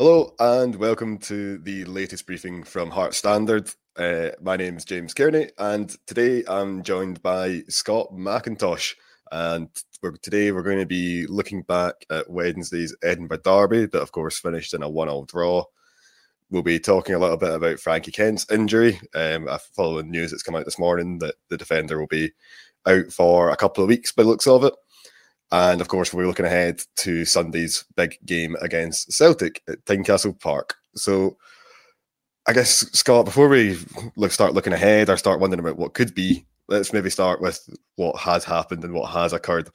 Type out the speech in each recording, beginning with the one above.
Hello and welcome to the latest briefing from Hearts Standard. Uh, my name is James Kearney, and today I'm joined by Scott McIntosh. And we're, today we're going to be looking back at Wednesday's Edinburgh Derby, that of course finished in a one-all draw. We'll be talking a little bit about Frankie Kent's injury. Um, following news that's come out this morning that the defender will be out for a couple of weeks by looks of it. And of course, we're looking ahead to Sunday's big game against Celtic at Tynecastle Park. So, I guess, Scott, before we look, start looking ahead or start wondering about what could be, let's maybe start with what has happened and what has occurred.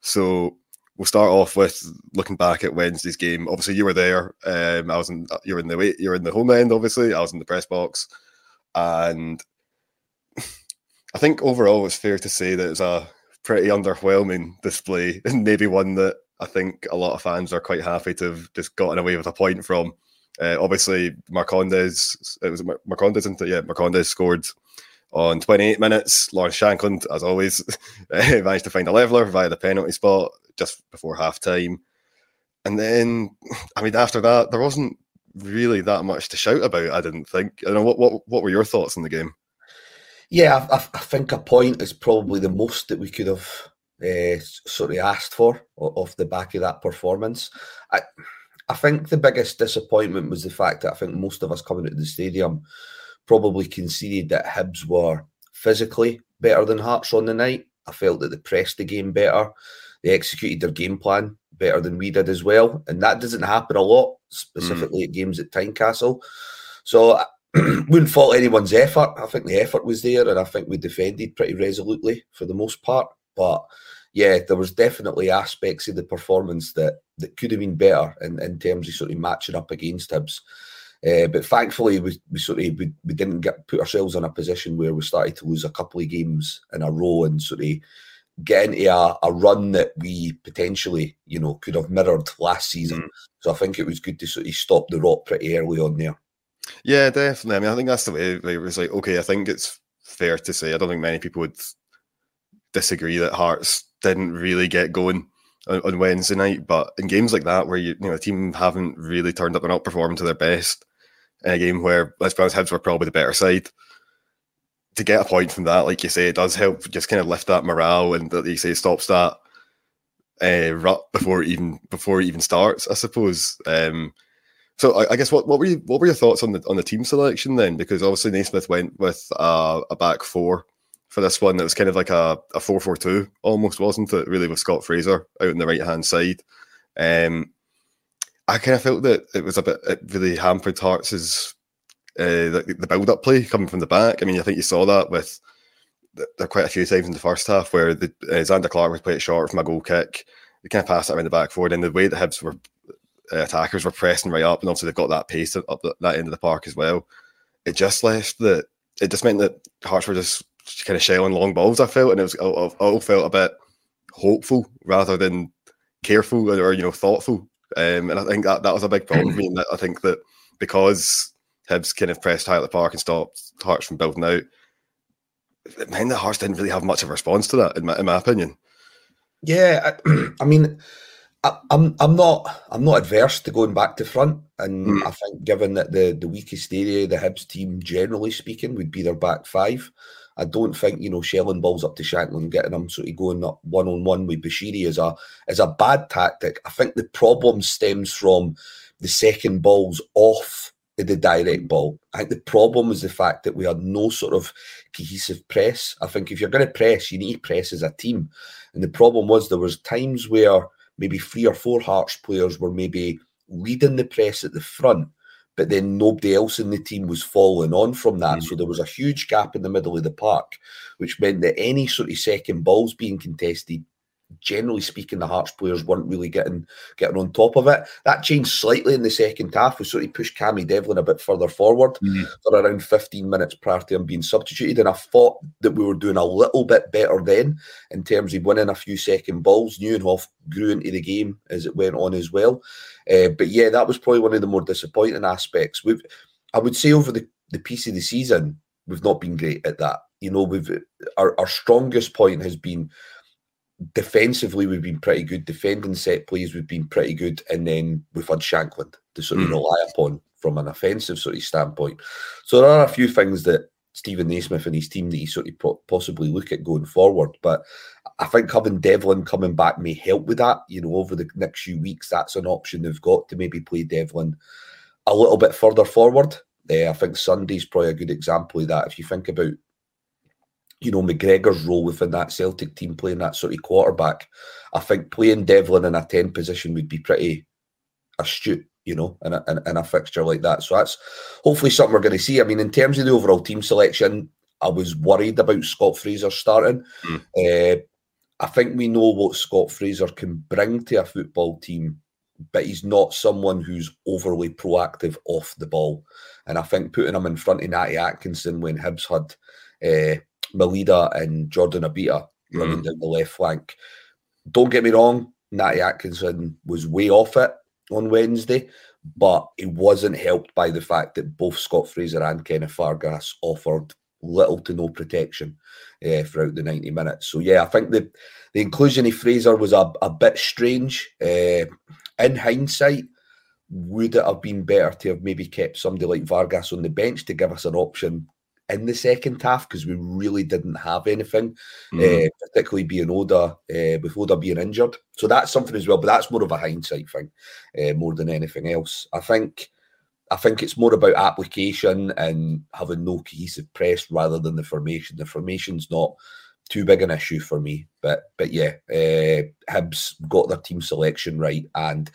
So, we'll start off with looking back at Wednesday's game. Obviously, you were there. Um, I was in. You're in the you're in the home end. Obviously, I was in the press box, and I think overall it's fair to say that it's a pretty underwhelming display, and maybe one that I think a lot of fans are quite happy to have just gotten away with a point from. Uh, obviously, Marcondes, it was Marcondes, isn't it? Yeah, Marcondes scored on 28 minutes. Lawrence Shankland, as always, managed to find a leveler via the penalty spot just before half time. And then, I mean, after that, there wasn't really that much to shout about. I didn't think. I know what what what were your thoughts on the game? Yeah, I, I, think a point is probably the most that we could have uh, sort of asked for off the back of that performance. I, I think the biggest disappointment was the fact that I think most of us coming to the stadium probably conceded that Hibs were physically better than Hearts on the night. I felt that they pressed the game better. They executed their game plan better than we did as well. And that doesn't happen a lot, specifically mm. at games at Tynecastle. So wouldn't fault anyone's effort. I think the effort was there, and I think we defended pretty resolutely for the most part. But yeah, there was definitely aspects of the performance that that could have been better in, in terms of sort of matching up against Hibs. Uh, but thankfully, we, we sort of we, we didn't get put ourselves in a position where we started to lose a couple of games in a row and sort of get into a, a run that we potentially, you know, could have mirrored last season. Mm. So I think it was good to sort of stop the rot pretty early on there. Yeah, definitely. I mean, I think that's the way it was like, okay, I think it's fair to say, I don't think many people would disagree that Hearts didn't really get going on, on Wednesday night. But in games like that, where you, you know, the team haven't really turned up and not performed to their best, in a game where, let's be honest, Hibs were probably the better side, to get a point from that, like you say, it does help just kind of lift that morale and that you say stops that uh, rut before it even before it even starts, I suppose. Um, so I, guess what, what were you, what were your thoughts on the on the team selection then? Because obviously Naismith went with uh, a back four for this one. It was kind of like a, a four four two almost, wasn't it? Really with Scott Fraser out on the right hand side. Um, I kind of felt that it was a bit it really hampered Hearts' uh, the, the build up play coming from the back. I mean, I think you saw that with there quite a few times in the first half where the uh, Zander Clark was played short from a goal kick. They kind of passed it around the back forward, and the way the Hibs were uh, attackers were pressing right up, and obviously they've got that pace up that end of the park as well. It just left that it just meant that Hearts were just kind of shelling long balls. I felt, and it was all, all felt a bit hopeful rather than careful or you know thoughtful. Um, and I think that that was a big problem for me. I think that because Hibs kind of pressed high at the park and stopped Hearts from building out, it meant that Hearts didn't really have much of a response to that, in my, in my opinion. Yeah, I, I mean, I, am I'm not I'm not adverse to going back to front, and mm. I think given that the the weakest area of the Hibs team, generally speaking, would be their back five. I don't think you know shelling balls up to Shankland, getting them sort of going up one on one with Bushiri is a is a bad tactic. I think the problem stems from the second balls off the direct ball. I think the problem is the fact that we had no sort of cohesive press. I think if you're going to press, you need to press as a team. And the problem was there was times where maybe three or four Hearts players were maybe leading the press at the front, but then nobody else in the team was following on from that. Mm-hmm. So there was a huge gap in the middle of the park, which meant that any sort of second balls being contested generally speaking, the Hearts players weren't really getting getting on top of it. That changed slightly in the second half. We sort of pushed Cammy Devlin a bit further forward mm. for around 15 minutes prior to him being substituted. And I thought that we were doing a little bit better then in terms of winning a few second balls. Nieuwenhof grew into the game as it went on as well. Uh, but yeah, that was probably one of the more disappointing aspects. We've, I would say, over the, the piece of the season, we've not been great at that. You know, we've our, our strongest point has been defensively we've been pretty good. Defending set plays we've been pretty good, and then we've had Shankland. to sort of mm. rely upon from an offensive sort of standpoint. So there are a few things that Stephen Naismith and his team that he sort of possibly look at going forward. But I think having Devlin coming back may help with that. You know, over the next few weeks, that's an option they've got to maybe play Devlin a little bit further forward. Uh, I think Sunday's probably a good example of that. If you think about, you know, McGregor's role within that Celtic team playing that sort of quarterback, I think playing Devlin in a 10 position would be pretty astute you know, in a, in, in a fixture like that. So that's hopefully something we're going to see. I mean, in terms of the overall team selection, I was worried about Scott Fraser starting. Mm. Uh, I think we know what Scott Fraser can bring to a football team, but he's not someone who's overly proactive off the ball. And I think putting him in front of Natty Atkinson when Hibs had uh, Maeda and Jordan Obita mm. running down the left flank. Don't get me wrong, Natty Atkinson was way off it on Wednesday, but it wasn't helped by the fact that both Scott Fraser and Kenneth Vargas offered little to no protection uh, throughout the 90 minutes. So, yeah, I think the, the inclusion of Fraser was a, a bit strange. Uh, in hindsight, would it have been better to have maybe kept somebody like Vargas on the bench to give us an option in the second half because we really didn't have anything, mm. uh, particularly being Oda, uh, with Oda being injured. So that's something as well, but that's more of a hindsight thing uh, more than anything else. I think. I think it's more about application and having no cohesive press rather than the formation. The formation's not too big an issue for me, but but yeah, uh, Hibs got their team selection right, and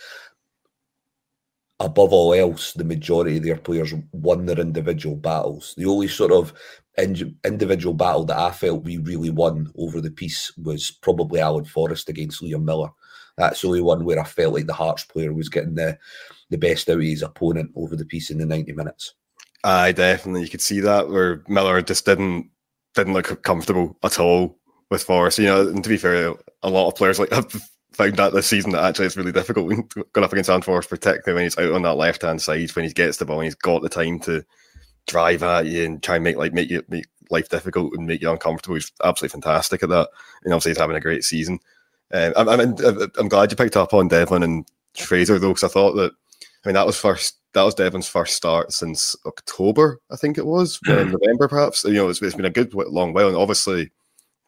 above all else, the majority of their players won their individual battles. The only sort of in- individual battle that I felt we really won over the piece was probably Alan Forrest against Liam Miller. That's the only one where I felt like the Hearts player was getting the, the best out of his opponent over the piece in the 90 minutes. I definitely you could see that where Miller just didn't didn't look comfortable at all with Forrest. You know, and to be fair, a lot of players like found that this season that actually it's really difficult going up against Forrest, particularly when he's out on that left hand side when he gets the ball and he's got the time to drive at you and try and make like make you make life difficult and make you uncomfortable. He's absolutely fantastic at that, and obviously he's having a great season. Um, I'm, I'm, I'm glad you picked up on Devlin and Fraser though, because I thought that I mean that was first that was Devlin's first start since October, I think it was, November perhaps. You know, it's, it's been a good long while, and obviously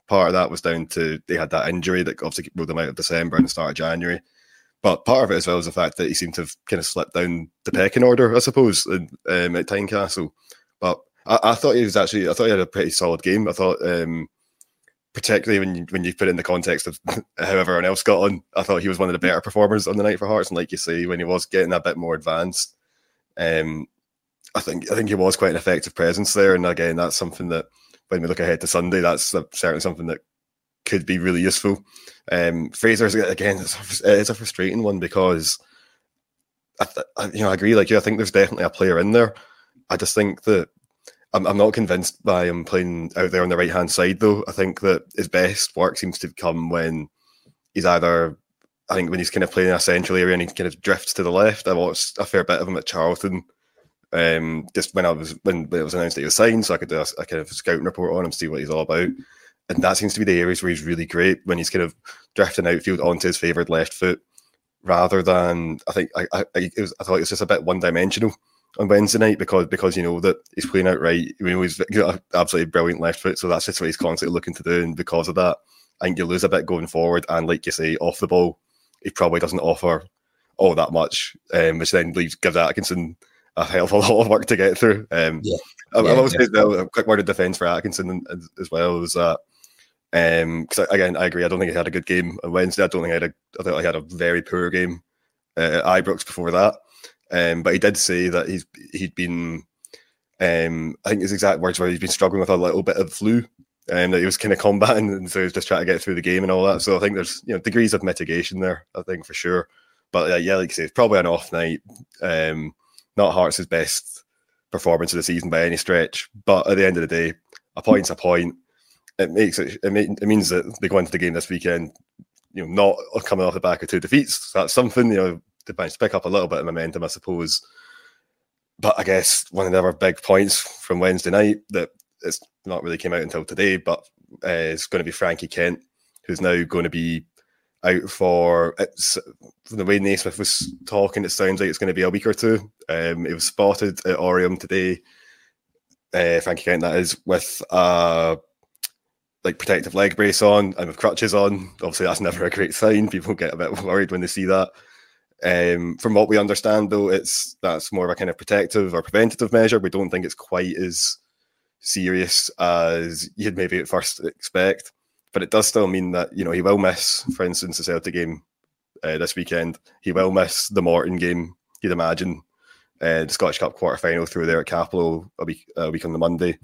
part of that was down to they had that injury that obviously ruled them out of December and the start of January. But part of it as well is the fact that he seemed to have kind of slipped down the pecking order, I suppose, in, um, at Tynecastle. But I, I, thought he was actually, I thought he had a pretty solid game. I thought, um, particularly when you, when you put it in the context of how everyone else got on, I thought he was one of the better performers on the night for Hearts. And like you say, when he was getting a bit more advanced, um, I think I think he was quite an effective presence there. And again, that's something that when we look ahead to Sunday, that's certainly something that could be really useful. Um, Fraser's again, it's a, it's a frustrating one because I, I, you know I agree. Like you, I think there's definitely a player in there. I just think that I'm, I'm not convinced by him playing out there on the right hand side though. I think that his best work seems to come when he's either I think when he's kind of playing in a central area and he kind of drifts to the left. I watched a fair bit of him at Charlton um, just when I was when, it was announced that he was signed, so I could do a, a kind of scouting report on him, see what he's all about. And that seems to be the areas where he's really great when he's kind of drifting outfield onto his favoured left foot, rather than I think I I, was, I thought it was just a bit one dimensional on Wednesday night because because you know that he's playing out right. You know he's got absolutely brilliant left foot, so that's just what he's constantly looking to do. And because of that, I think you lose a bit going forward. And like you say, off the ball, he probably doesn't offer all that much, um, which then leaves gives Atkinson a hell of a lot of work to get through. Um, yeah. I, yeah, I was yeah. a quick word of defence for Atkinson as well as that. Um, because again, I agree. I don't think he had a good game on Wednesday. I don't think he had a. I thought he had a very poor game uh, at Ibrox before that. Um, but he did say that he's he'd been. Um, I think his exact words were he's been struggling with a little bit of flu. Um, that he was kind of combating, and so he was just trying to get through the game and all that. So I think there's you know degrees of mitigation there. I think for sure. But uh, yeah, like you say, it's probably an off night. Um, not Hearts' best performance of the season by any stretch. But at the end of the day, a point's a point. It makes it, it, it means that they go into the game this weekend, you know, not coming off the back of two defeats. So that's something, you know, they manage to pick up a little bit of momentum, I suppose. But I guess one of the other big points from Wednesday night that it's not really came out until today, but uh, is going to be Frankie Kent, who's now going to be out for it's from the way Naismith was talking, it sounds like it's going to be a week or two. Um, it was spotted at Oriam today. Uh, Frankie Kent, that is, with uh like protective leg brace on and with crutches on. Obviously, that's never a great sign. People get a bit worried when they see that. Um, from what we understand, though, it's that's more of a kind of protective or preventative measure. We don't think it's quite as serious as you'd maybe at first expect, but it does still mean that you know he will miss, for instance, the Celtic game uh, this weekend. He will miss the Morton game. You'd imagine uh, the Scottish Cup quarter final through there at Cappielow a week a week on the Monday,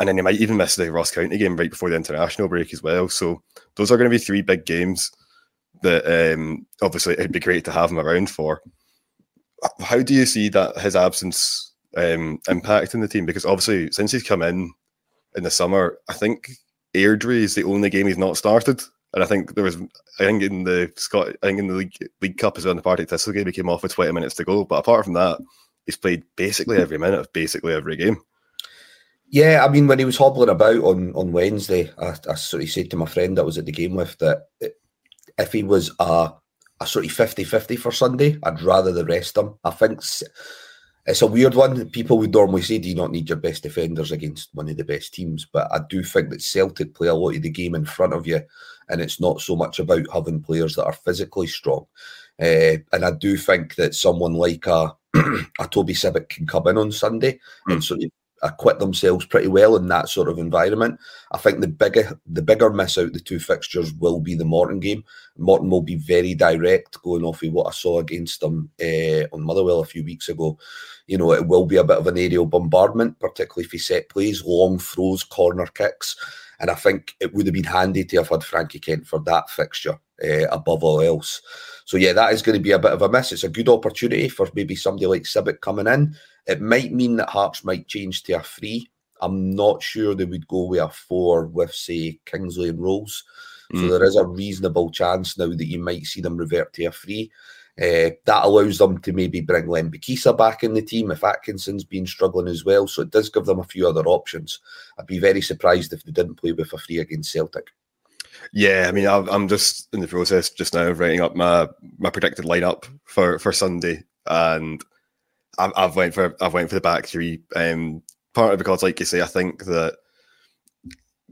and then he might even miss the Ross County game right before the international break as well. So those are going to be three big games that um, obviously it'd be great to have him around for. How do you see that his absence um, impacting the team? Because obviously, since he's come in in the summer, I think Airdrie is the only game he's not started. And I think there was, I think in the Scott, I think in the League, League Cup as well, in the Partick Thistle game, he came off with 20 minutes to go. But apart from that, he's played basically every minute of basically every game. Yeah, I mean, when he was hobbling about on on Wednesday, I, I sort of said to my friend that was at the game with that if he was a, a sort of 50 50 for Sunday, I'd rather the rest him. I think it's a weird one. People would normally say, Do you not need your best defenders against one of the best teams? But I do think that Celtic play a lot of the game in front of you, and it's not so much about having players that are physically strong. Uh, and I do think that someone like a, a Toby Sibbick can come in on Sunday mm. and sort of acquit themselves pretty well in that sort of environment. I think the bigger the bigger miss out the two fixtures will be the Morton game. Morton will be very direct, going off of what I saw against them uh, on Motherwell a few weeks ago. You know, it will be a bit of an aerial bombardment, particularly if he set plays, long throws, corner kicks. And I think it would have been handy to have had Frankie Kent for that fixture uh, above all else. So yeah, that is going to be a bit of a miss. It's a good opportunity for maybe somebody like Sibbick coming in. It might mean that Hearts might change to a three. I'm not sure they would go with a four with say Kingsley and Rowles. So mm. there is a reasonable chance now that you might see them revert to a three. Uh, that allows them to maybe bring Len Lembikisa back in the team if Atkinson's been struggling as well. So it does give them a few other options. I'd be very surprised if they didn't play with a three against Celtic. Yeah, I mean, I'm just in the process just now of writing up my my predicted lineup for for Sunday, and I've, I've went for I've went for the back three. Um, partly because, like you say, I think that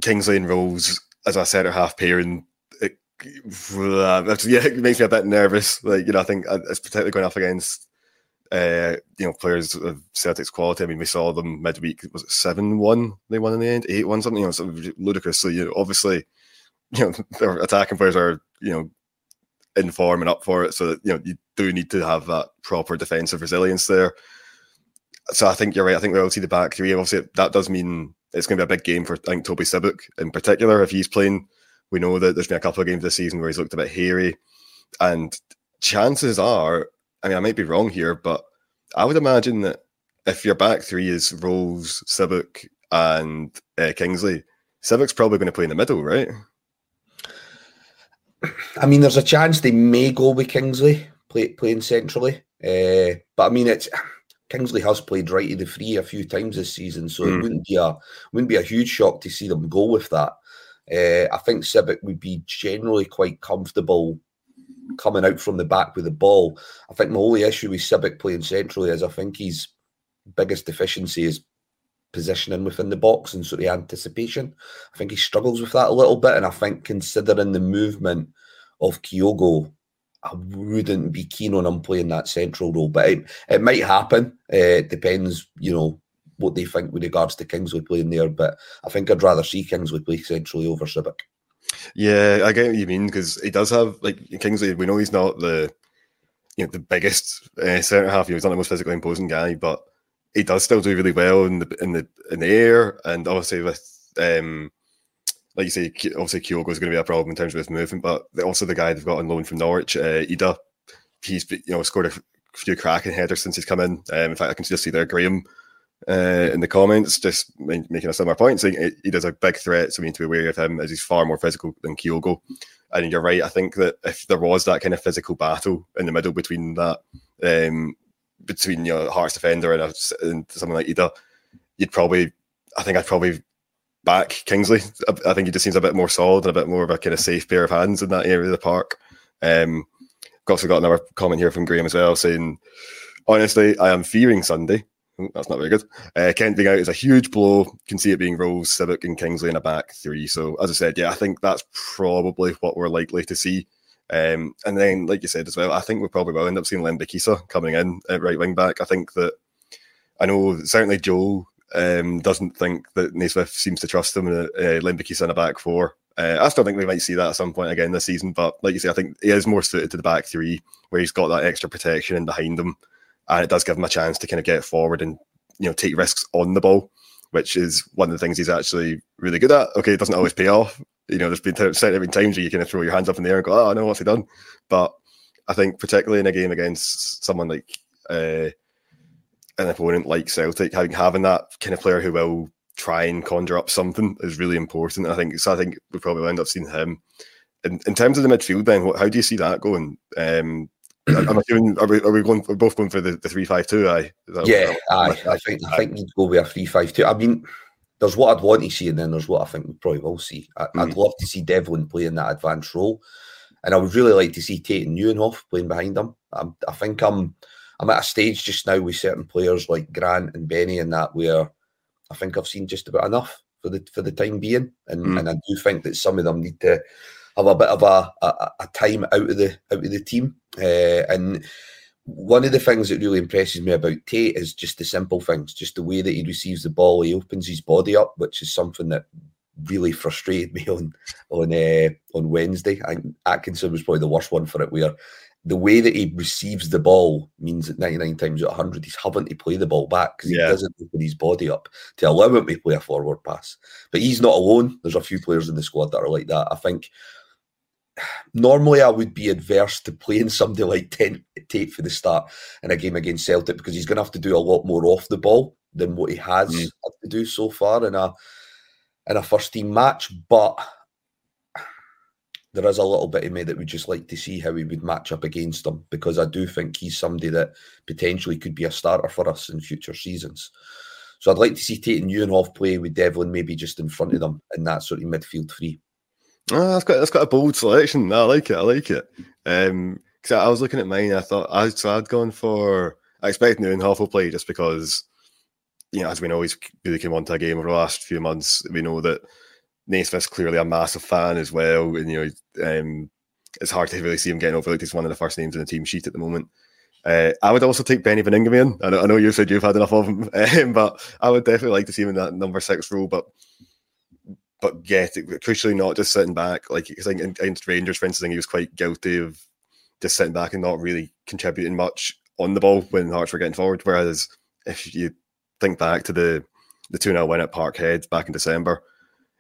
Kingsley and Rowles as a centre half pairing, it, yeah, it makes me a bit nervous. Like you know, I think uh, it's particularly going up against uh, you know, players of Celtic's quality. I mean, we saw them midweek. Was it seven one? They won in the end, eight one something. You know, sort of ludicrous. So you know, obviously, you know, their attacking players are you know in form and up for it. So that, you know, you do need to have that proper defensive resilience there. So I think you're right. I think we'll see the back three. Obviously, that does mean it's going to be a big game for I think Toby Sibbick in particular if he's playing. We know that there's been a couple of games this season where he's looked a bit hairy, and chances are, I mean, I might be wrong here, but I would imagine that if your back three is Rowles, Sibbick, and uh, Kingsley, Sibbick's probably going to play in the middle, right? I mean, there's a chance they may go with Kingsley play, playing centrally, uh, but I mean, it's Kingsley has played right of the free a few times this season, so mm. it hmm. wouldn't be a wouldn't be a huge shock to see them go with that. Uh, I think Sibbick would be generally quite comfortable coming out from the back with the ball. I think my only issue with Sibbick playing centrally is I think his biggest deficiency is positioning within the box and sort of anticipation. I think he struggles with that a little bit. And I think considering the movement of Kyogo, I wouldn't be keen on him playing that central role. But it, it might happen. Uh, it depends, you know, what they think with regards to Kingsley playing there. But I think I'd rather see Kingsley play centrally over Sibbick. Yeah, I get what you mean because he does have like Kingsley. We know he's not the you know the biggest uh, centre half. He's not the most physically imposing guy, but he does still do really well in the in the in the air, and obviously with um, like you say, obviously Kyogo is going to be a problem in terms of his movement, but also the guy they've got on loan from Norwich, uh, Idah, he's you know scored a few cracking headers since he's come in. Um, in fact, I can just see there Graham uh, in the comments just making a similar point, saying he does a big threat, so we need to be wary of him as he's far more physical than Kyogo. And you're right. I think that if there was that kind of physical battle in the middle between that, um, between your Hearts defender and, a, and something like Idah, you'd probably, I think I'd probably back Kingsley. I think he just seems a bit more solid and a bit more of a kind of safe pair of hands in that area of the park. Um, also got another comment here from Graham as well saying, honestly, I am fearing Sunday. That's not very good. Uh, Kent being out is a huge blow. Can see it being Rowles, Sibbick, and Kingsley in a back three. So, as I said, yeah, I think that's probably what we're likely to see. Um, and then, like you said as well, I think we probably will end up seeing Lembikisa coming in at right wing back. I think that I know certainly Joe um, doesn't think that Naismith seems to trust him in a uh, Lembikisa in a back four. Uh, I still think we might see that at some point again this season, but like you say, I think he is more suited to the back three where he's got that extra protection in behind him, and it does give him a chance to kind of get forward and you know take risks on the ball, which is one of the things he's actually really good at. Okay, it doesn't always pay off. You know, there's been certain times where you kind of throw your hands up in the air and go, "Oh, no, what's he done?" But I think particularly in a game against someone like uh, an opponent like Celtic, having having that kind of player who will try and conjure up something is really important. I think so. I think we probably end up seeing him. In, in terms of the midfield, then, what, how do you see that going? Um, I'm assuming are we, are we going? We're both going for the, the three five two. I yeah, I, I think I think need to go with a three five two. I mean, there's what I'd want to see, and then there's what I think we probably will see. I, would mm. love to see Devlin playing that advanced role, and I would really like to see Tate and Nieuwenhof playing behind him. I'm, I think I'm I'm at a stage just now with certain players like Grant and Beni and that where I think I've seen just about enough for the for the time being, and mm. and I do think that some of them need to have a bit of a, a, a time out of the out of the team. Uh, and one of the things that really impresses me about Tate is just the simple things, just the way that he receives the ball, he opens his body up, which is something that really frustrated me on on uh, on Wednesday. I, Atkinson was probably the worst one for it, where the way that he receives the ball means that 99 times out of 100 he's having to play the ball back because yeah. he doesn't open his body up to allow him to play a forward pass. But he's not alone. There's a few players in the squad that are like that. I think normally I would be adverse to playing somebody like Tate for the start in a game against Celtic because he's going to have to do a lot more off the ball than what he has mm. had to do so far in a in a first team match. But there is a little bit of me that would just like to see how he would match up against them because I do think he's somebody that potentially could be a starter for us in future seasons. So I'd like to see Tate and Nieuwenhof play with Devlin maybe just in front of them in that sort of midfield three. Oh, that's got that's got a bold selection. I like it. I like it. Um, because I was looking at mine, I thought I so I'd gone for. I expect Nieuwenhof will play just because, you know, as we know, he's really came onto a game over the last few months. We know that Naismith's clearly a massive fan as well, and you know, um, it's hard to really see him getting overlooked. He's one of the first names in the team sheet at the moment. Uh, I would also take Beni Baningime. I know, I know you said you've had enough of him, um, but I would definitely like to see him in that number six role. But but get it, crucially not just sitting back. Like I think against Rangers, for instance, he was quite guilty of just sitting back and not really contributing much on the ball when Hearts were getting forward. Whereas if you think back to the the 2 0 win at Parkhead back in December,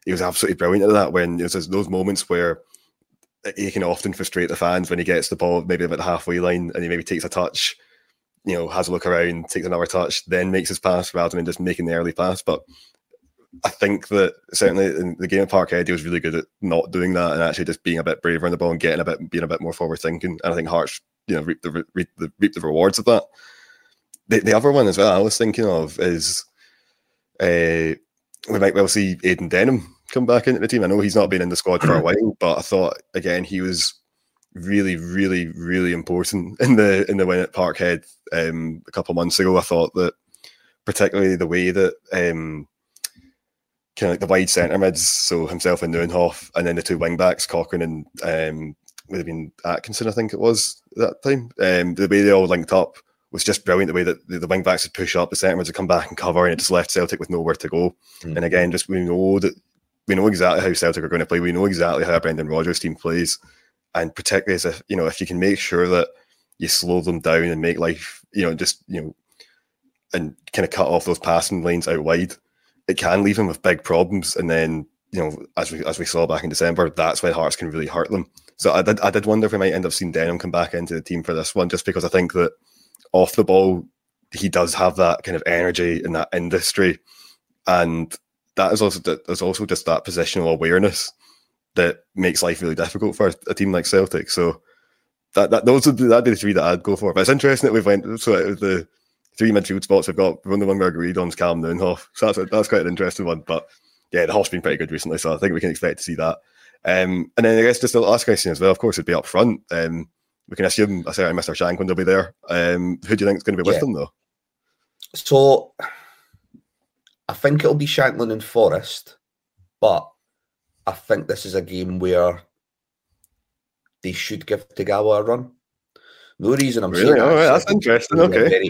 he was absolutely brilliant at that. When there's those moments where he can often frustrate the fans when he gets the ball maybe about the halfway line and he maybe takes a touch, you know, has a look around, takes another touch, then makes his pass rather than just making the early pass. But I think that certainly in the game of Parkhead, he was really good at not doing that and actually just being a bit braver on the ball and getting a bit, being a bit more forward thinking. And I think Hearts, you know, reap the reap the, reap the rewards of that. The, the other one as well, I was thinking of is, uh, we might well see Aidan Denholm come back into the team. I know he's not been in the squad for a while, but I thought again he was really, really, really important in the in the win at Parkhead um, a couple months ago. I thought that particularly the way that um, kind of like the wide centre mids, so himself and Nieuwenhof, and then the two wing backs, Cochrane and um, would have been Atkinson, I think it was that time. Um, the way they all linked up was just brilliant. The way that the, the wing backs would push up, the centre mids would come back and cover, and it just left Celtic with nowhere to go. Mm. And again, just we know that we know exactly how Celtic are going to play. We know exactly how Brendan Rodgers' team plays, and particularly as if you know if you can make sure that you slow them down and make life, you know, just you know, and kind of cut off those passing lanes out wide, it can leave them with big problems. And then you know, as we as we saw back in December, that's when Hearts can really hurt them. So I did I did wonder if we might end up seeing Denholm come back into the team for this one, just because I think that off the ball he does have that kind of energy in that industry, and that is also there's also just that positional awareness that makes life really difficult for a team like Celtic. So that, that those would be, that'd be the three that I'd go for. But it's interesting that we've went so the three midfield spots we've got. One the one we agreed on is Calem Nieuwenhof. So that's a, that's quite an interesting one. But yeah, the Hoff's been pretty good recently, so I think we can expect to see that. Um, and then I guess just the last question as well, of course, would be up front. Um, we can assume, I say, Mr. Shankland will be there. Um, who do you think is going to be with yeah. them, though? So I think it'll be Shankland and Forrest, but I think this is a game where they should give Tagawa a run. No reason I'm really? saying that. That's interesting. Okay. Very,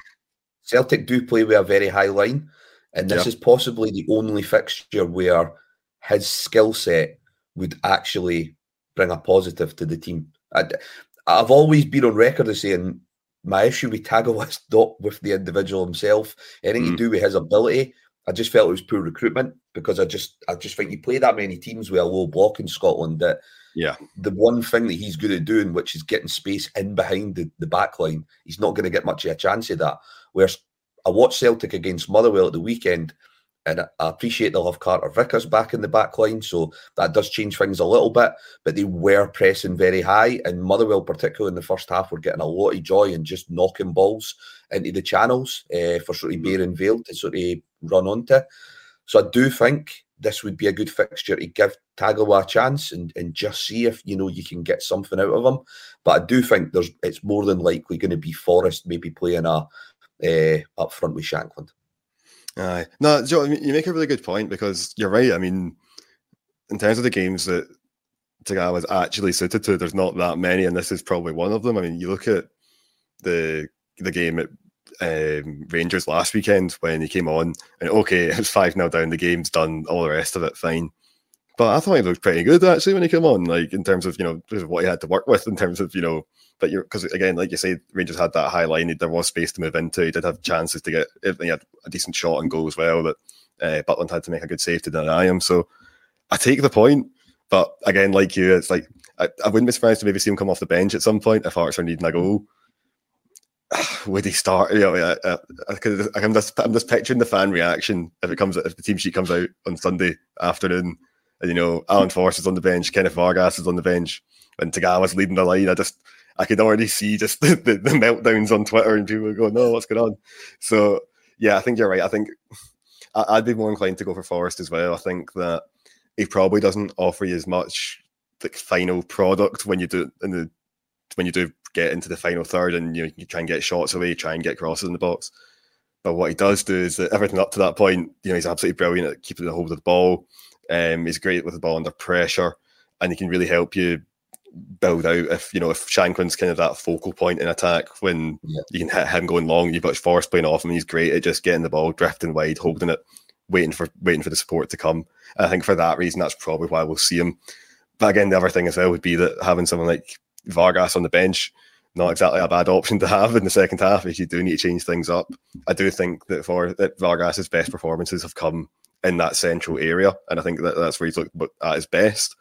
Celtic do play with a very high line, and this is possibly the only fixture where his skill set would actually bring a positive to the team. I, have always been on record as saying my issue with Tagawa is not with the individual himself, anything mm. to do with his ability. I just felt it was poor recruitment because I just I just think you play that many teams with a low block in Scotland that yeah the one thing that he's good at doing, which is getting space in behind the, the back line, he's not going to get much of a chance of that. Whereas I watched Celtic against Motherwell at the weekend and I appreciate they'll have Carter Vickers back in the back line, so that does change things a little bit. But they were pressing very high, and Motherwell, particularly in the first half, were getting a lot of joy and just knocking balls into the channels uh, for sort of mm-hmm. Baron Vale to sort of run onto. So I do think this would be a good fixture to give Tagawa a chance and, and just see if you know you can get something out of him. But I do think there's it's more than likely going to be Forrest maybe playing a uh, up front with Shankland. Aye. No, Joe, you make a really good point because you're right. I mean, in terms of the games that Tagawa was actually suited to, there's not that many, and this is probably one of them. I mean, you look at the the game at um, Rangers last weekend when he came on, and okay, it was 5 0 down, the game's done, all the rest of it, fine. But I thought he looked pretty good actually when he came on, like in terms of, you know, what he had to work with, in terms of, you know, but you're because again, like you say, Rangers had that high line. There was space to move into. He did have chances to get. He had a decent shot and goal as well. That uh, Butland had to make a good save to deny him. So I take the point, but again, like you, it's like I, I wouldn't be surprised to maybe see him come off the bench at some point if Hearts are needing a goal. Would he start? You know, I, I, I, I'm just I'm just picturing the fan reaction if it comes if the team sheet comes out on Sunday afternoon, you know Alan is on the bench, Kenneth Vargas is on the bench, and Tagawa's leading the line. I just I could already see just the, the, the meltdowns on Twitter and people going, "No, what's going on?" So yeah, I think you're right. I think I'd be more inclined to go for Forrest as well. I think that he probably doesn't offer you as much like final product when you do in the when you do get into the final third and you, you try and get shots away, try and get crosses in the box. But what he does do is that everything up to that point, you know, he's absolutely brilliant at keeping the hold of the ball. Um, he's great with the ball under pressure, and he can really help you build out if you know if Shankland's kind of that focal point in attack when yeah. you can hit him going long, you've got Forrest playing off him, he's great at just getting the ball, drifting wide, holding it, waiting for waiting for the support to come. And I think for that reason, that's probably why we'll see him. But again, the other thing as well would be that having someone like Vargas on the bench, not exactly a bad option to have in the second half if you do need to change things up. I do think that for that Vargas's best performances have come in that central area, and I think that that's where he's looked at his best.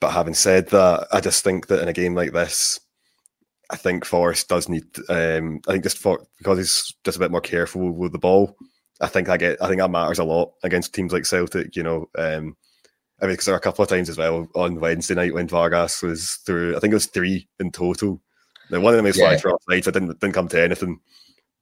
But having said that, I just think that in a game like this, I think Forrest does need. Um, I think just for because he's just a bit more careful with the ball. I think I get. I think that matters a lot against teams like Celtic. You know, um, I mean, because there are a couple of times as well on Wednesday night when Vargas was through. I think it was three in total. Now one of them is yeah. for offside, so didn't didn't come to anything.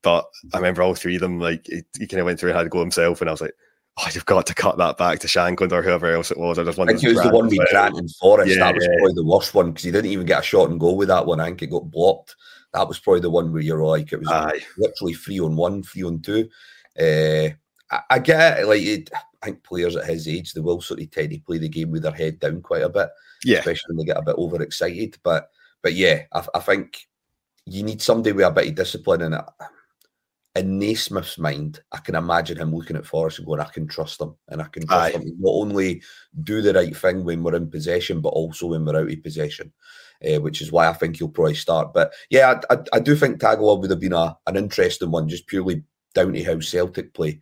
But I remember all three of them. Like he, he kind of went through and had to go himself, and I was like, oh, you've got to cut that back to Shankland or whoever else it was. I just I think it was the one we Grant and Forrest. Yeah, that was yeah. probably the worst one because he didn't even get a shot and goal with that one. I think it got blocked. That was probably the one where you're like, it was Aye. literally three on one, three on two. Uh, I, I, get it, like it, I think players at his age they will sort of tend to play the game with their head down quite a bit, yeah, especially when they get a bit overexcited. But but yeah, I, I think you need somebody with a bit of discipline in it in Naismith's mind, I can imagine him looking at Forrest and going, I can trust him. And I can trust Aye. him not only do the right thing when we're in possession, but also when we're out of possession, uh, which is why I think he'll probably start. But yeah, I, I, I do think Tagawa would have been a, an interesting one, just purely down to how Celtic play.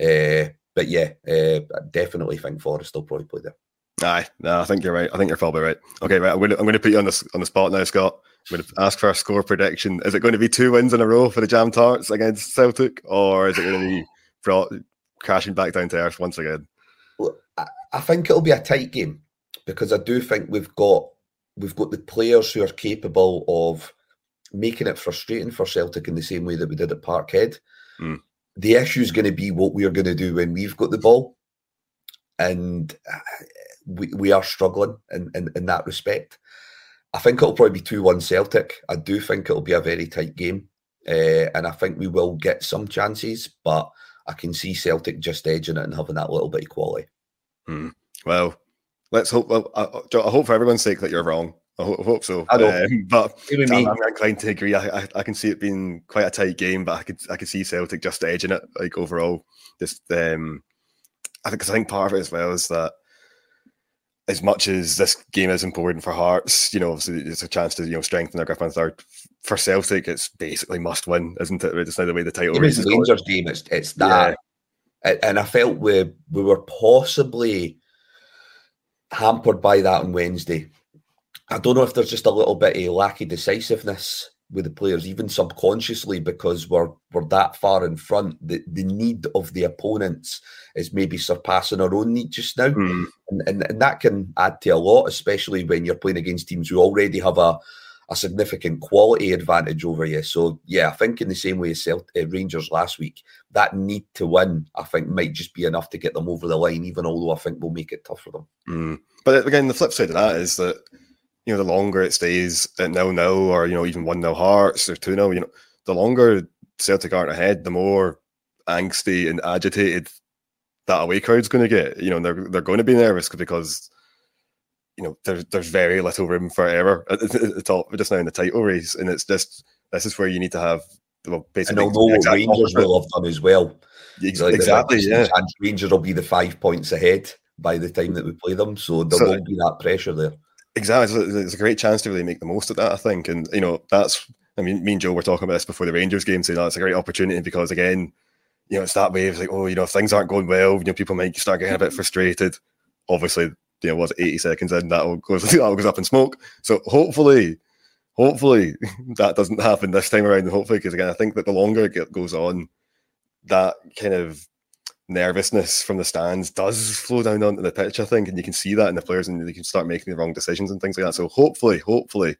Uh, but yeah, uh, I definitely think Forrest will probably play there. Aye, no, I think you're right. I think you're probably right. Okay, right. I'm going to, I'm going to put you on the on the spot now, Scott. I'm going to ask for a score prediction. Is it going to be two wins in a row for the Jam Tarts against Celtic, or is it going to be brought crashing back down to earth once again? Well, I think it'll be a tight game because I do think we've got we've got the players who are capable of making it frustrating for Celtic in the same way that we did at Parkhead. Mm. The issue is going to be what we are going to do when we've got the ball, and uh, we, we are struggling in, in, in that respect. I think it'll probably be 2 1 Celtic. I do think it'll be a very tight game. Uh, and I think we will get some chances, but I can see Celtic just edging it and having that little bit of quality. Hmm. Well, let's hope. Well, I, I, hope for everyone's sake that you're wrong. I hope, I hope so. I um, but I'm, I'm, inclined to agree. I, I, I, can see it being quite a tight game, but I could I could see Celtic just edging it. Like overall, just um, I think cause I think part of it as well is that as much as this game is important for Hearts, you know, obviously it's a chance to you know strengthen their grip on third. For Celtic, it's basically must win, isn't it? It's now the way the title is Rangers game. It's it's that, yeah. and I felt we we were possibly hampered by that on Wednesday. I don't know if there's just a little bit of lack of decisiveness with the players, even subconsciously, because we're we're that far in front. The the need of the opponents is maybe surpassing our own need just now, mm. and, and and that can add to a lot, especially when you're playing against teams who already have a a significant quality advantage over you. So yeah, I think in the same way as Celt- uh, Rangers last week, that need to win, I think, might just be enough to get them over the line. Even although I think we'll make it tough for them. Mm. But again, the flip side of that is that you know, the longer it stays at nil nil or you know even one nil Hearts or two nil, you know, the longer Celtic aren't ahead, the more angsty and agitated that away crowd's going to get. You know, they're they're going to be nervous because you know there's there's very little room for error at, the top just now in the title race, and it's just this is where you need to have well basically. And although Rangers will have done as well, exactly, exactly yeah. Rangers will be the five points ahead by the time that we play them, so there so, won't be that pressure there. Exactly, it's a great chance to really make the most of that. I think, and you know, that's. I mean, me and Joe were talking about this before the Rangers game, saying oh, that's a great opportunity because again, you know, it's that way. It's like, oh, you know, if things aren't going well, you know, people might start getting a bit frustrated. Obviously, you know, was eighty seconds in that will goes that goes up in smoke. So hopefully, hopefully that doesn't happen this time around. Hopefully, because again, I think that the longer it goes on, that kind of nervousness from the stands does flow down onto the pitch, I think, and you can see that in the players and they can start making the wrong decisions and things like that. So hopefully, hopefully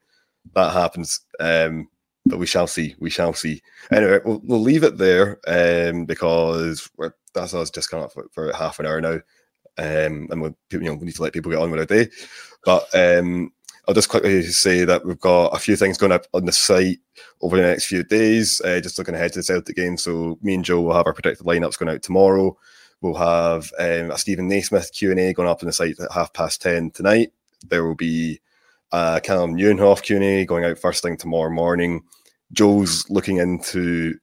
that happens. Um, but we shall see. We shall see. Anyway, we'll, we'll leave it there um, because that's us just coming up for, for, half an hour now. Um, and we you know, we need to let people get on with their day. But um, I'll just quickly say that we've got a few things going up on the site over the next few days. Uh, just looking ahead to the Celtic game. So me and Joe will have our predicted lineups going out tomorrow. We'll have um, a Stephen Naismith Q and A going up on the site at half past ten tonight. There will be a Calem Nieuwenhof Q and A going out first thing tomorrow morning. Joe's looking into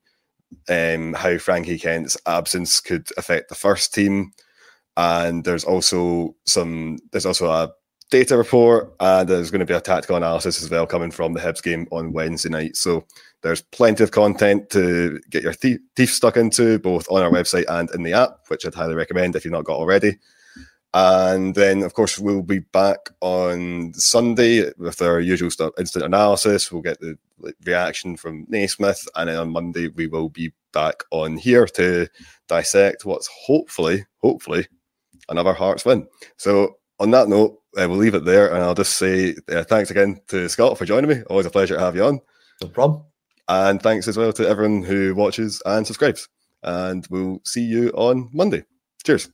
um, how Frankie Kent's absence could affect the first team, and there's also some. There's also a data report, and there's going to be a tactical analysis as well coming from the Hibs game on Wednesday night. So there's plenty of content to get your teeth stuck into, both on our website and in the app, which I'd highly recommend if you've not got already. And then, of course, we'll be back on Sunday with our usual stuff, instant analysis. We'll get the reaction from Naismith, and then on Monday we will be back on here to dissect what's hopefully, hopefully, another Hearts win. So, on that note, uh, we'll leave it there, and I'll just say uh, thanks again to Scott for joining me. Always a pleasure to have you on. No problem. And thanks as well to everyone who watches and subscribes. And we'll see you on Monday. Cheers.